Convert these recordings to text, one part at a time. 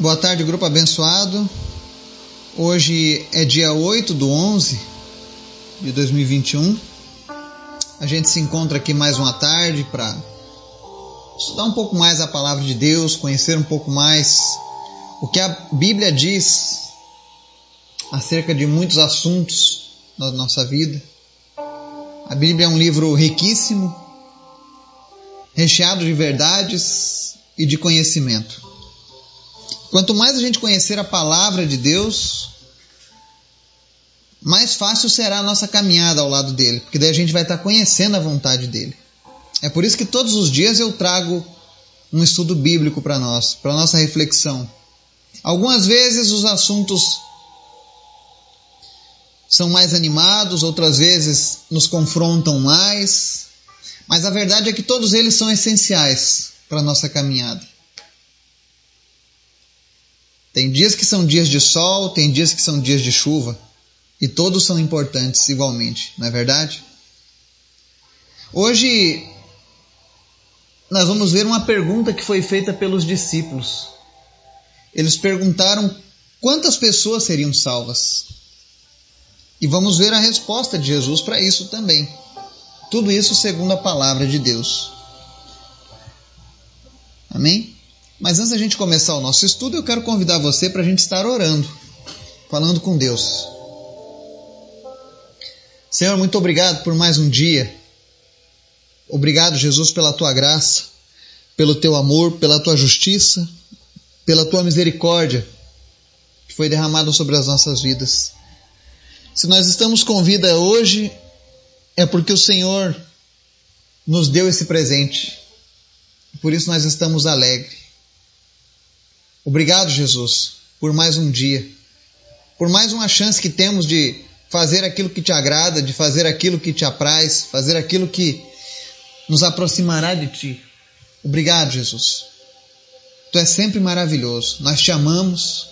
Boa tarde, grupo abençoado. Hoje é dia 8 do 11 de 2021. A gente se encontra aqui mais uma tarde para estudar um pouco mais a palavra de Deus, conhecer um pouco mais o que a Bíblia diz acerca de muitos assuntos da nossa vida. A Bíblia é um livro riquíssimo, recheado de verdades e de conhecimento. Quanto mais a gente conhecer a palavra de Deus, mais fácil será a nossa caminhada ao lado dele, porque daí a gente vai estar conhecendo a vontade dele. É por isso que todos os dias eu trago um estudo bíblico para nós, para nossa reflexão. Algumas vezes os assuntos são mais animados, outras vezes nos confrontam mais, mas a verdade é que todos eles são essenciais para nossa caminhada. Tem dias que são dias de sol, tem dias que são dias de chuva. E todos são importantes igualmente, não é verdade? Hoje nós vamos ver uma pergunta que foi feita pelos discípulos. Eles perguntaram quantas pessoas seriam salvas. E vamos ver a resposta de Jesus para isso também. Tudo isso segundo a palavra de Deus. Amém? Mas antes da gente começar o nosso estudo, eu quero convidar você para a gente estar orando, falando com Deus. Senhor, muito obrigado por mais um dia. Obrigado, Jesus, pela tua graça, pelo teu amor, pela tua justiça, pela tua misericórdia que foi derramada sobre as nossas vidas. Se nós estamos com vida hoje, é porque o Senhor nos deu esse presente. Por isso nós estamos alegres. Obrigado, Jesus, por mais um dia, por mais uma chance que temos de fazer aquilo que te agrada, de fazer aquilo que te apraz, fazer aquilo que nos aproximará de ti. Obrigado, Jesus. Tu és sempre maravilhoso. Nós te amamos,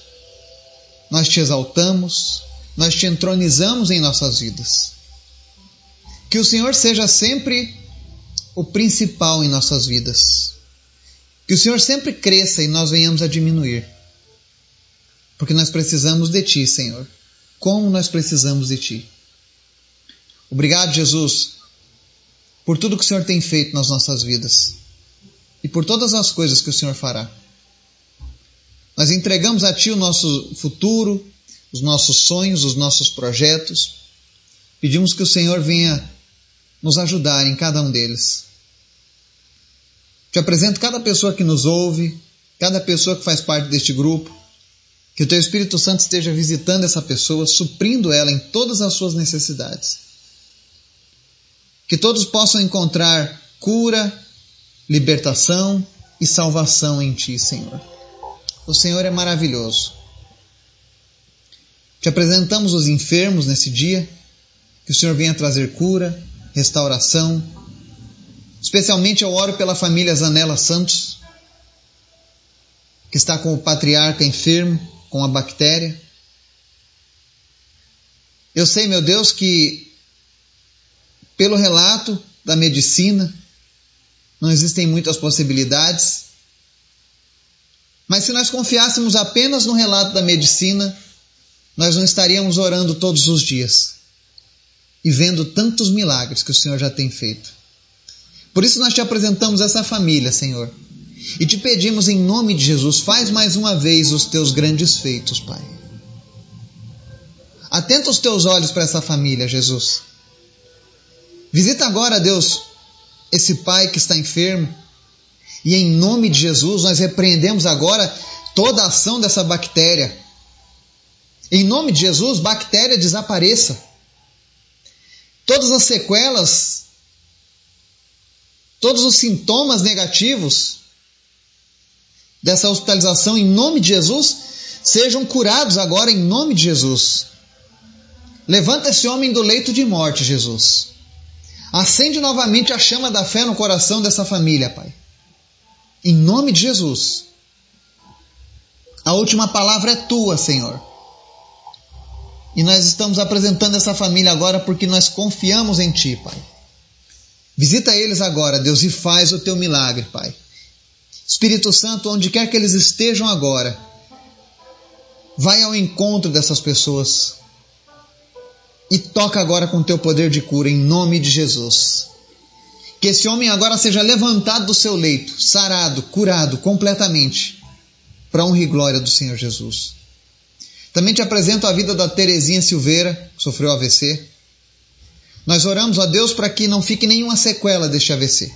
nós te exaltamos, nós te entronizamos em nossas vidas. Que o Senhor seja sempre o principal em nossas vidas. Que o Senhor sempre cresça e nós venhamos a diminuir. Porque nós precisamos de Ti, Senhor. Como nós precisamos de Ti. Obrigado, Jesus, por tudo que o Senhor tem feito nas nossas vidas e por todas as coisas que o Senhor fará. Nós entregamos a Ti o nosso futuro, os nossos sonhos, os nossos projetos. Pedimos que o Senhor venha nos ajudar em cada um deles. Te apresento cada pessoa que nos ouve, cada pessoa que faz parte deste grupo. Que o Teu Espírito Santo esteja visitando essa pessoa, suprindo ela em todas as suas necessidades. Que todos possam encontrar cura, libertação e salvação em Ti, Senhor. O Senhor é maravilhoso. Te apresentamos os enfermos nesse dia, que o Senhor venha trazer cura, restauração, Especialmente eu oro pela família Zanella Santos, que está com o patriarca enfermo, com a bactéria. Eu sei, meu Deus, que pelo relato da medicina, não existem muitas possibilidades. Mas se nós confiássemos apenas no relato da medicina, nós não estaríamos orando todos os dias e vendo tantos milagres que o Senhor já tem feito. Por isso nós te apresentamos essa família, Senhor. E te pedimos em nome de Jesus, faz mais uma vez os teus grandes feitos, Pai. Atenta os teus olhos para essa família, Jesus. Visita agora, Deus, esse pai que está enfermo. E em nome de Jesus, nós repreendemos agora toda a ação dessa bactéria. Em nome de Jesus, bactéria desapareça. Todas as sequelas todos os sintomas negativos dessa hospitalização em nome de Jesus sejam curados agora em nome de Jesus. Levanta esse homem do leito de morte, Jesus. Acende novamente a chama da fé no coração dessa família, Pai. Em nome de Jesus. A última palavra é tua, Senhor. E nós estamos apresentando essa família agora porque nós confiamos em Ti, Pai. Visita eles agora, Deus, e faz o teu milagre, Pai. Espírito Santo, onde quer que eles estejam agora, Vai ao encontro dessas pessoas e toca agora com teu poder de cura, em nome de Jesus. Que esse homem agora seja levantado do seu leito, sarado, curado completamente, para honra e glória do Senhor Jesus. Também te apresento a vida da Terezinha Silveira, que sofreu AVC. Nós oramos a Deus para que não fique nenhuma sequela deste AVC.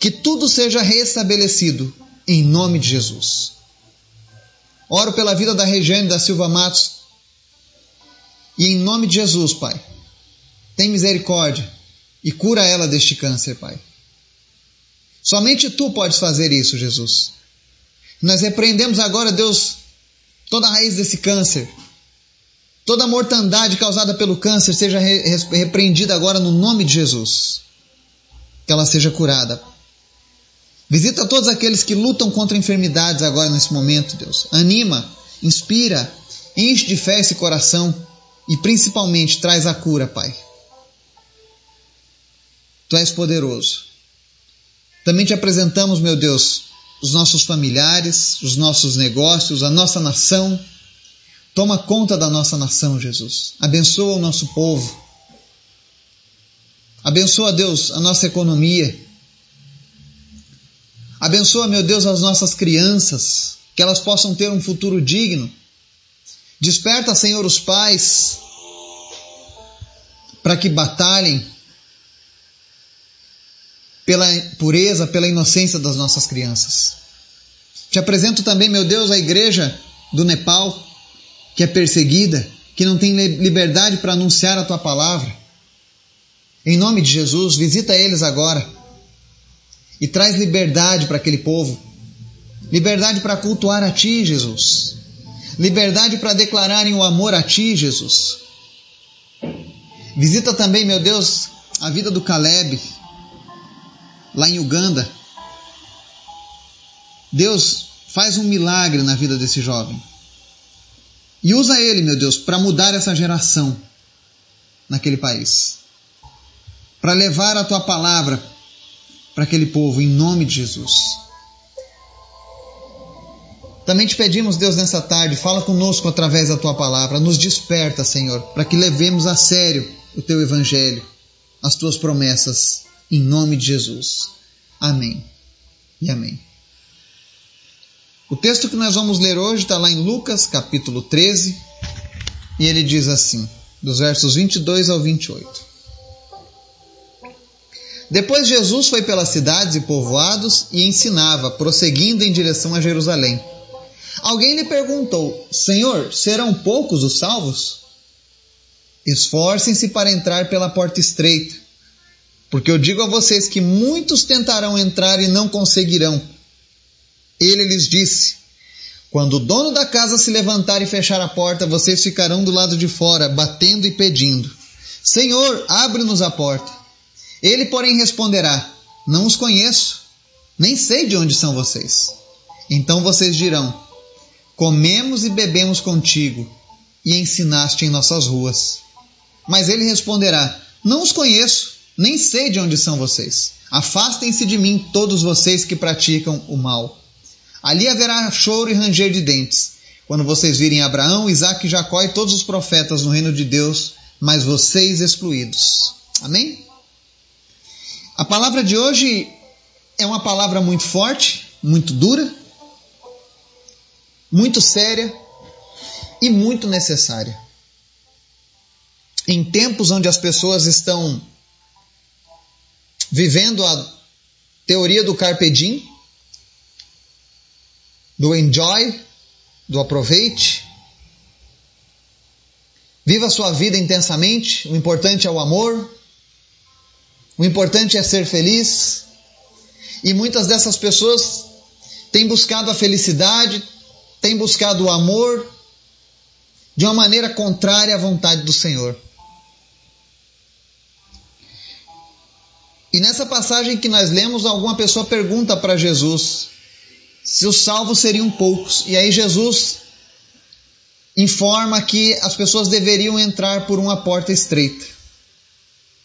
Que tudo seja restabelecido em nome de Jesus. Oro pela vida da Regiane da Silva Matos. E em nome de Jesus, Pai, tem misericórdia e cura ela deste câncer, Pai. Somente tu podes fazer isso, Jesus. Nós repreendemos agora, Deus, toda a raiz desse câncer. Toda mortandade causada pelo câncer seja repreendida agora no nome de Jesus. Que ela seja curada. Visita todos aqueles que lutam contra enfermidades agora nesse momento, Deus. Anima, inspira, enche de fé esse coração e principalmente traz a cura, Pai. Tu és poderoso. Também te apresentamos, meu Deus, os nossos familiares, os nossos negócios, a nossa nação. Toma conta da nossa nação, Jesus. Abençoa o nosso povo. Abençoa, Deus, a nossa economia. Abençoa, meu Deus, as nossas crianças, que elas possam ter um futuro digno. Desperta, Senhor, os pais para que batalhem pela pureza, pela inocência das nossas crianças. Te apresento também, meu Deus, a igreja do Nepal, que é perseguida, que não tem liberdade para anunciar a tua palavra. Em nome de Jesus, visita eles agora e traz liberdade para aquele povo. Liberdade para cultuar a Ti, Jesus. Liberdade para declararem o amor a Ti, Jesus. Visita também, meu Deus, a vida do Caleb, lá em Uganda. Deus faz um milagre na vida desse jovem. E usa ele, meu Deus, para mudar essa geração naquele país. Para levar a tua palavra para aquele povo, em nome de Jesus. Também te pedimos, Deus, nessa tarde, fala conosco através da tua palavra, nos desperta, Senhor, para que levemos a sério o teu evangelho, as tuas promessas, em nome de Jesus. Amém e amém. O texto que nós vamos ler hoje está lá em Lucas, capítulo 13, e ele diz assim, dos versos 22 ao 28. Depois Jesus foi pelas cidades e povoados e ensinava, prosseguindo em direção a Jerusalém. Alguém lhe perguntou: Senhor, serão poucos os salvos? Esforcem-se para entrar pela porta estreita, porque eu digo a vocês que muitos tentarão entrar e não conseguirão. Ele lhes disse: Quando o dono da casa se levantar e fechar a porta, vocês ficarão do lado de fora, batendo e pedindo: Senhor, abre-nos a porta. Ele, porém, responderá: Não os conheço, nem sei de onde são vocês. Então vocês dirão: Comemos e bebemos contigo, e ensinaste em nossas ruas. Mas ele responderá: Não os conheço, nem sei de onde são vocês. Afastem-se de mim, todos vocês que praticam o mal. Ali haverá choro e ranger de dentes, quando vocês virem Abraão, Isaque, Jacó e todos os profetas no reino de Deus, mas vocês excluídos. Amém? A palavra de hoje é uma palavra muito forte, muito dura, muito séria e muito necessária. Em tempos onde as pessoas estão vivendo a teoria do carpe diem, do enjoy, do aproveite, viva a sua vida intensamente, o importante é o amor, o importante é ser feliz. E muitas dessas pessoas têm buscado a felicidade, têm buscado o amor de uma maneira contrária à vontade do Senhor. E nessa passagem que nós lemos, alguma pessoa pergunta para Jesus se os salvos seriam poucos. E aí Jesus informa que as pessoas deveriam entrar por uma porta estreita.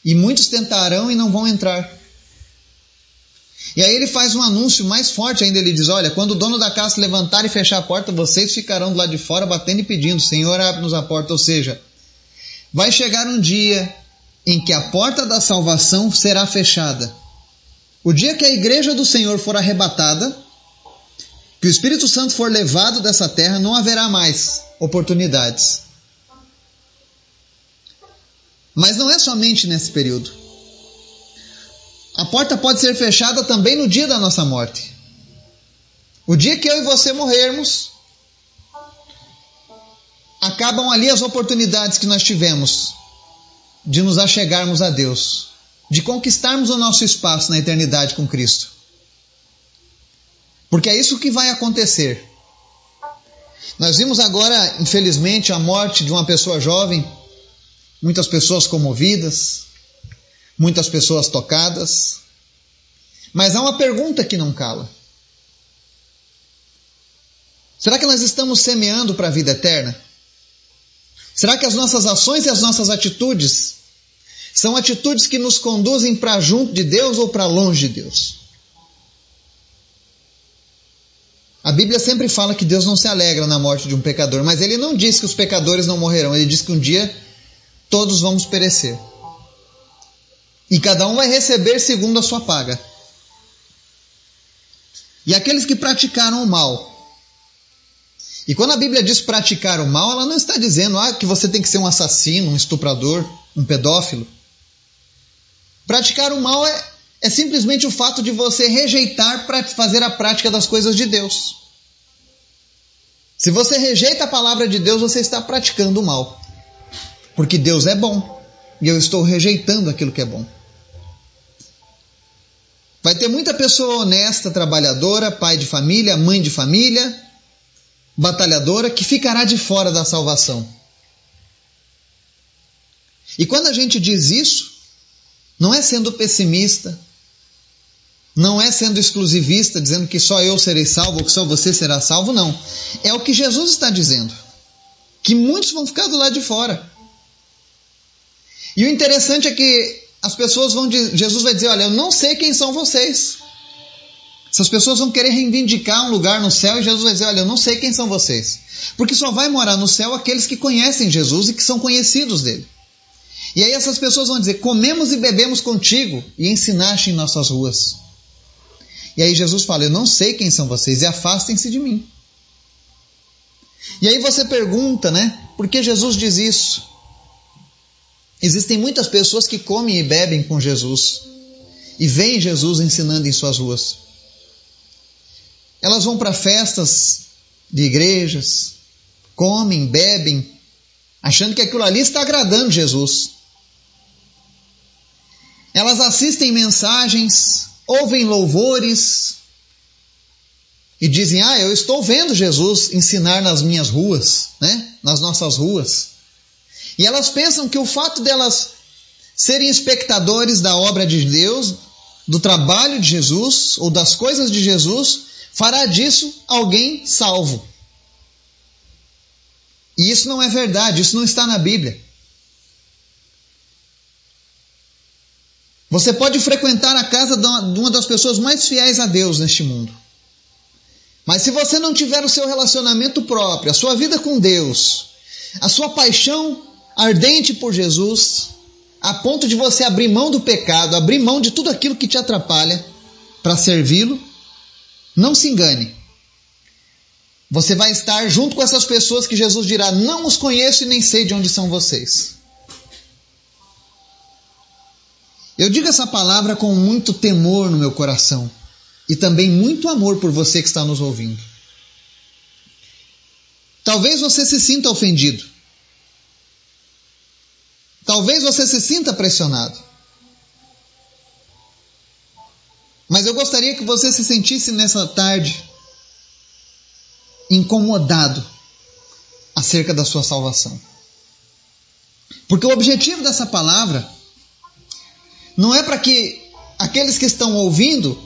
E muitos tentarão e não vão entrar. E aí ele faz um anúncio mais forte ainda. Ele diz: Olha, quando o dono da casa levantar e fechar a porta, vocês ficarão do lado de fora batendo e pedindo: Senhor, abre-nos a porta. Ou seja, vai chegar um dia em que a porta da salvação será fechada. O dia que a igreja do Senhor for arrebatada, que o Espírito Santo for levado dessa terra, não haverá mais oportunidades. Mas não é somente nesse período. A porta pode ser fechada também no dia da nossa morte. O dia que eu e você morrermos, acabam ali as oportunidades que nós tivemos de nos achegarmos a Deus, de conquistarmos o nosso espaço na eternidade com Cristo. Porque é isso que vai acontecer. Nós vimos agora, infelizmente, a morte de uma pessoa jovem, muitas pessoas comovidas, muitas pessoas tocadas. Mas há uma pergunta que não cala. Será que nós estamos semeando para a vida eterna? Será que as nossas ações e as nossas atitudes são atitudes que nos conduzem para junto de Deus ou para longe de Deus? A Bíblia sempre fala que Deus não se alegra na morte de um pecador, mas ele não diz que os pecadores não morrerão, ele diz que um dia todos vamos perecer. E cada um vai receber segundo a sua paga. E aqueles que praticaram o mal, e quando a Bíblia diz praticar o mal, ela não está dizendo ah, que você tem que ser um assassino, um estuprador, um pedófilo. Praticar o mal é, é simplesmente o fato de você rejeitar para fazer a prática das coisas de Deus. Se você rejeita a palavra de Deus, você está praticando o mal. Porque Deus é bom e eu estou rejeitando aquilo que é bom. Vai ter muita pessoa honesta, trabalhadora, pai de família, mãe de família, batalhadora que ficará de fora da salvação. E quando a gente diz isso, não é sendo pessimista, não é sendo exclusivista, dizendo que só eu serei salvo ou que só você será salvo, não. É o que Jesus está dizendo. Que muitos vão ficar do lado de fora. E o interessante é que as pessoas vão dizer, Jesus vai dizer: Olha, eu não sei quem são vocês. Essas pessoas vão querer reivindicar um lugar no céu e Jesus vai dizer: Olha, eu não sei quem são vocês. Porque só vai morar no céu aqueles que conhecem Jesus e que são conhecidos dele. E aí essas pessoas vão dizer: Comemos e bebemos contigo e ensinaste em nossas ruas. E aí Jesus fala: Eu não sei quem são vocês e afastem-se de mim. E aí você pergunta, né? Por que Jesus diz isso? Existem muitas pessoas que comem e bebem com Jesus e veem Jesus ensinando em suas ruas. Elas vão para festas de igrejas, comem, bebem, achando que aquilo ali está agradando Jesus. Elas assistem mensagens, ouvem louvores e dizem: Ah, eu estou vendo Jesus ensinar nas minhas ruas, né? nas nossas ruas. E elas pensam que o fato delas serem espectadores da obra de Deus, do trabalho de Jesus ou das coisas de Jesus, fará disso alguém salvo. E isso não é verdade, isso não está na Bíblia. Você pode frequentar a casa de uma das pessoas mais fiéis a Deus neste mundo. Mas se você não tiver o seu relacionamento próprio, a sua vida com Deus, a sua paixão ardente por Jesus, a ponto de você abrir mão do pecado, abrir mão de tudo aquilo que te atrapalha para servi-lo, não se engane. Você vai estar junto com essas pessoas que Jesus dirá: Não os conheço e nem sei de onde são vocês. Eu digo essa palavra com muito temor no meu coração e também muito amor por você que está nos ouvindo. Talvez você se sinta ofendido. Talvez você se sinta pressionado. Mas eu gostaria que você se sentisse nessa tarde incomodado acerca da sua salvação. Porque o objetivo dessa palavra não é para que aqueles que estão ouvindo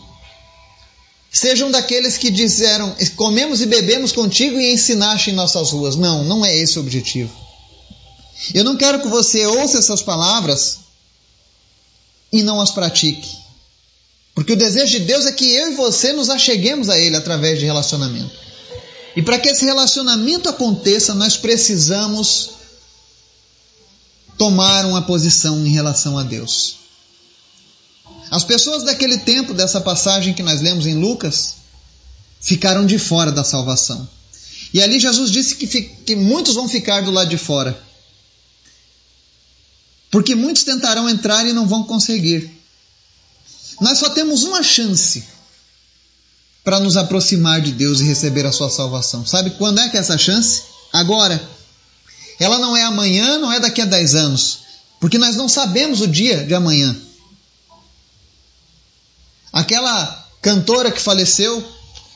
sejam daqueles que disseram: comemos e bebemos contigo e ensinaste em nossas ruas. Não, não é esse o objetivo. Eu não quero que você ouça essas palavras e não as pratique. Porque o desejo de Deus é que eu e você nos acheguemos a Ele através de relacionamento. E para que esse relacionamento aconteça, nós precisamos tomar uma posição em relação a Deus. As pessoas daquele tempo, dessa passagem que nós lemos em Lucas, ficaram de fora da salvação. E ali Jesus disse que, que muitos vão ficar do lado de fora. Porque muitos tentarão entrar e não vão conseguir. Nós só temos uma chance para nos aproximar de Deus e receber a sua salvação. Sabe quando é que é essa chance? Agora. Ela não é amanhã, não é daqui a 10 anos, porque nós não sabemos o dia de amanhã. Aquela cantora que faleceu,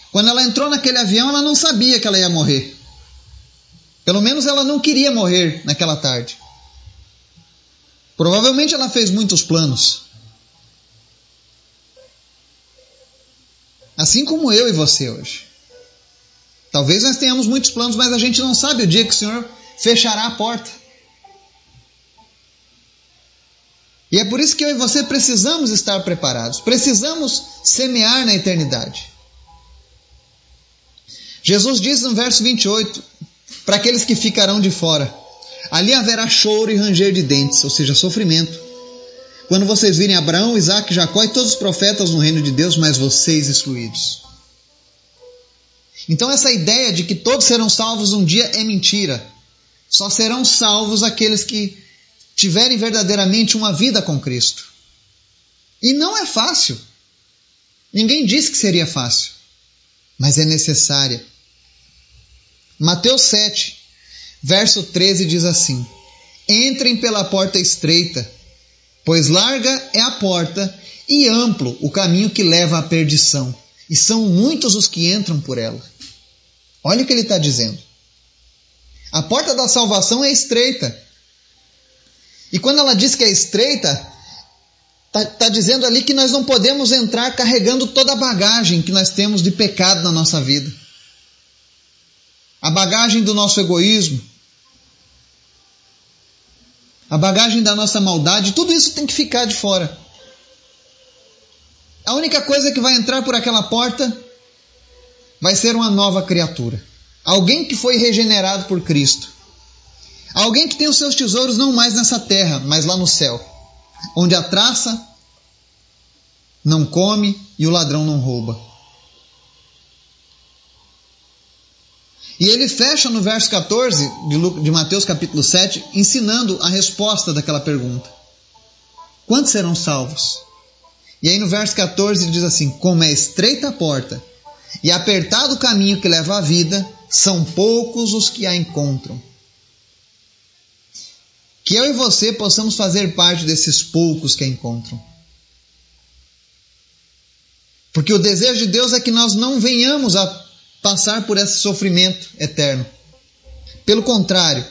quando ela entrou naquele avião, ela não sabia que ela ia morrer. Pelo menos ela não queria morrer naquela tarde. Provavelmente ela fez muitos planos. Assim como eu e você hoje. Talvez nós tenhamos muitos planos, mas a gente não sabe o dia que o Senhor fechará a porta. E é por isso que eu e você precisamos estar preparados, precisamos semear na eternidade. Jesus diz no verso 28 para aqueles que ficarão de fora: ali haverá choro e ranger de dentes, ou seja, sofrimento. Quando vocês virem Abraão, Isaac, Jacó e todos os profetas no reino de Deus, mas vocês excluídos. Então, essa ideia de que todos serão salvos um dia é mentira. Só serão salvos aqueles que tiverem verdadeiramente uma vida com Cristo. E não é fácil. Ninguém disse que seria fácil, mas é necessária. Mateus 7, verso 13 diz assim: Entrem pela porta estreita, pois larga é a porta e amplo o caminho que leva à perdição, e são muitos os que entram por ela. Olha o que ele está dizendo. A porta da salvação é estreita. E quando ela diz que é estreita, está tá dizendo ali que nós não podemos entrar carregando toda a bagagem que nós temos de pecado na nossa vida. A bagagem do nosso egoísmo, a bagagem da nossa maldade, tudo isso tem que ficar de fora. A única coisa que vai entrar por aquela porta vai ser uma nova criatura. Alguém que foi regenerado por Cristo. Alguém que tem os seus tesouros não mais nessa terra, mas lá no céu, onde a traça não come e o ladrão não rouba. E ele fecha no verso 14 de Mateus capítulo 7, ensinando a resposta daquela pergunta. Quantos serão salvos? E aí no verso 14 ele diz assim: Como é estreita a porta e apertado o caminho que leva à vida, são poucos os que a encontram. Que eu e você possamos fazer parte desses poucos que encontram. Porque o desejo de Deus é que nós não venhamos a passar por esse sofrimento eterno. Pelo contrário,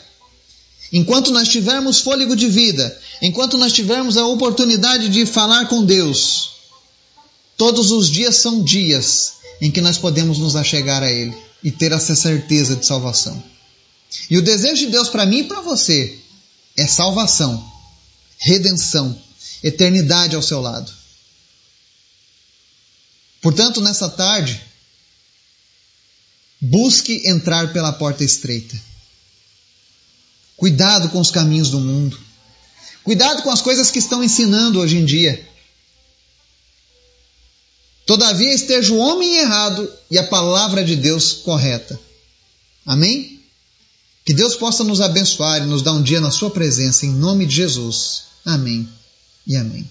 enquanto nós tivermos fôlego de vida, enquanto nós tivermos a oportunidade de falar com Deus, todos os dias são dias em que nós podemos nos achegar a Ele e ter essa certeza de salvação. E o desejo de Deus para mim e para você é salvação, redenção, eternidade ao seu lado. Portanto, nessa tarde, busque entrar pela porta estreita. Cuidado com os caminhos do mundo. Cuidado com as coisas que estão ensinando hoje em dia. Todavia esteja o homem errado e a palavra de Deus correta. Amém? Que Deus possa nos abençoar e nos dar um dia na Sua presença, em nome de Jesus. Amém e amém.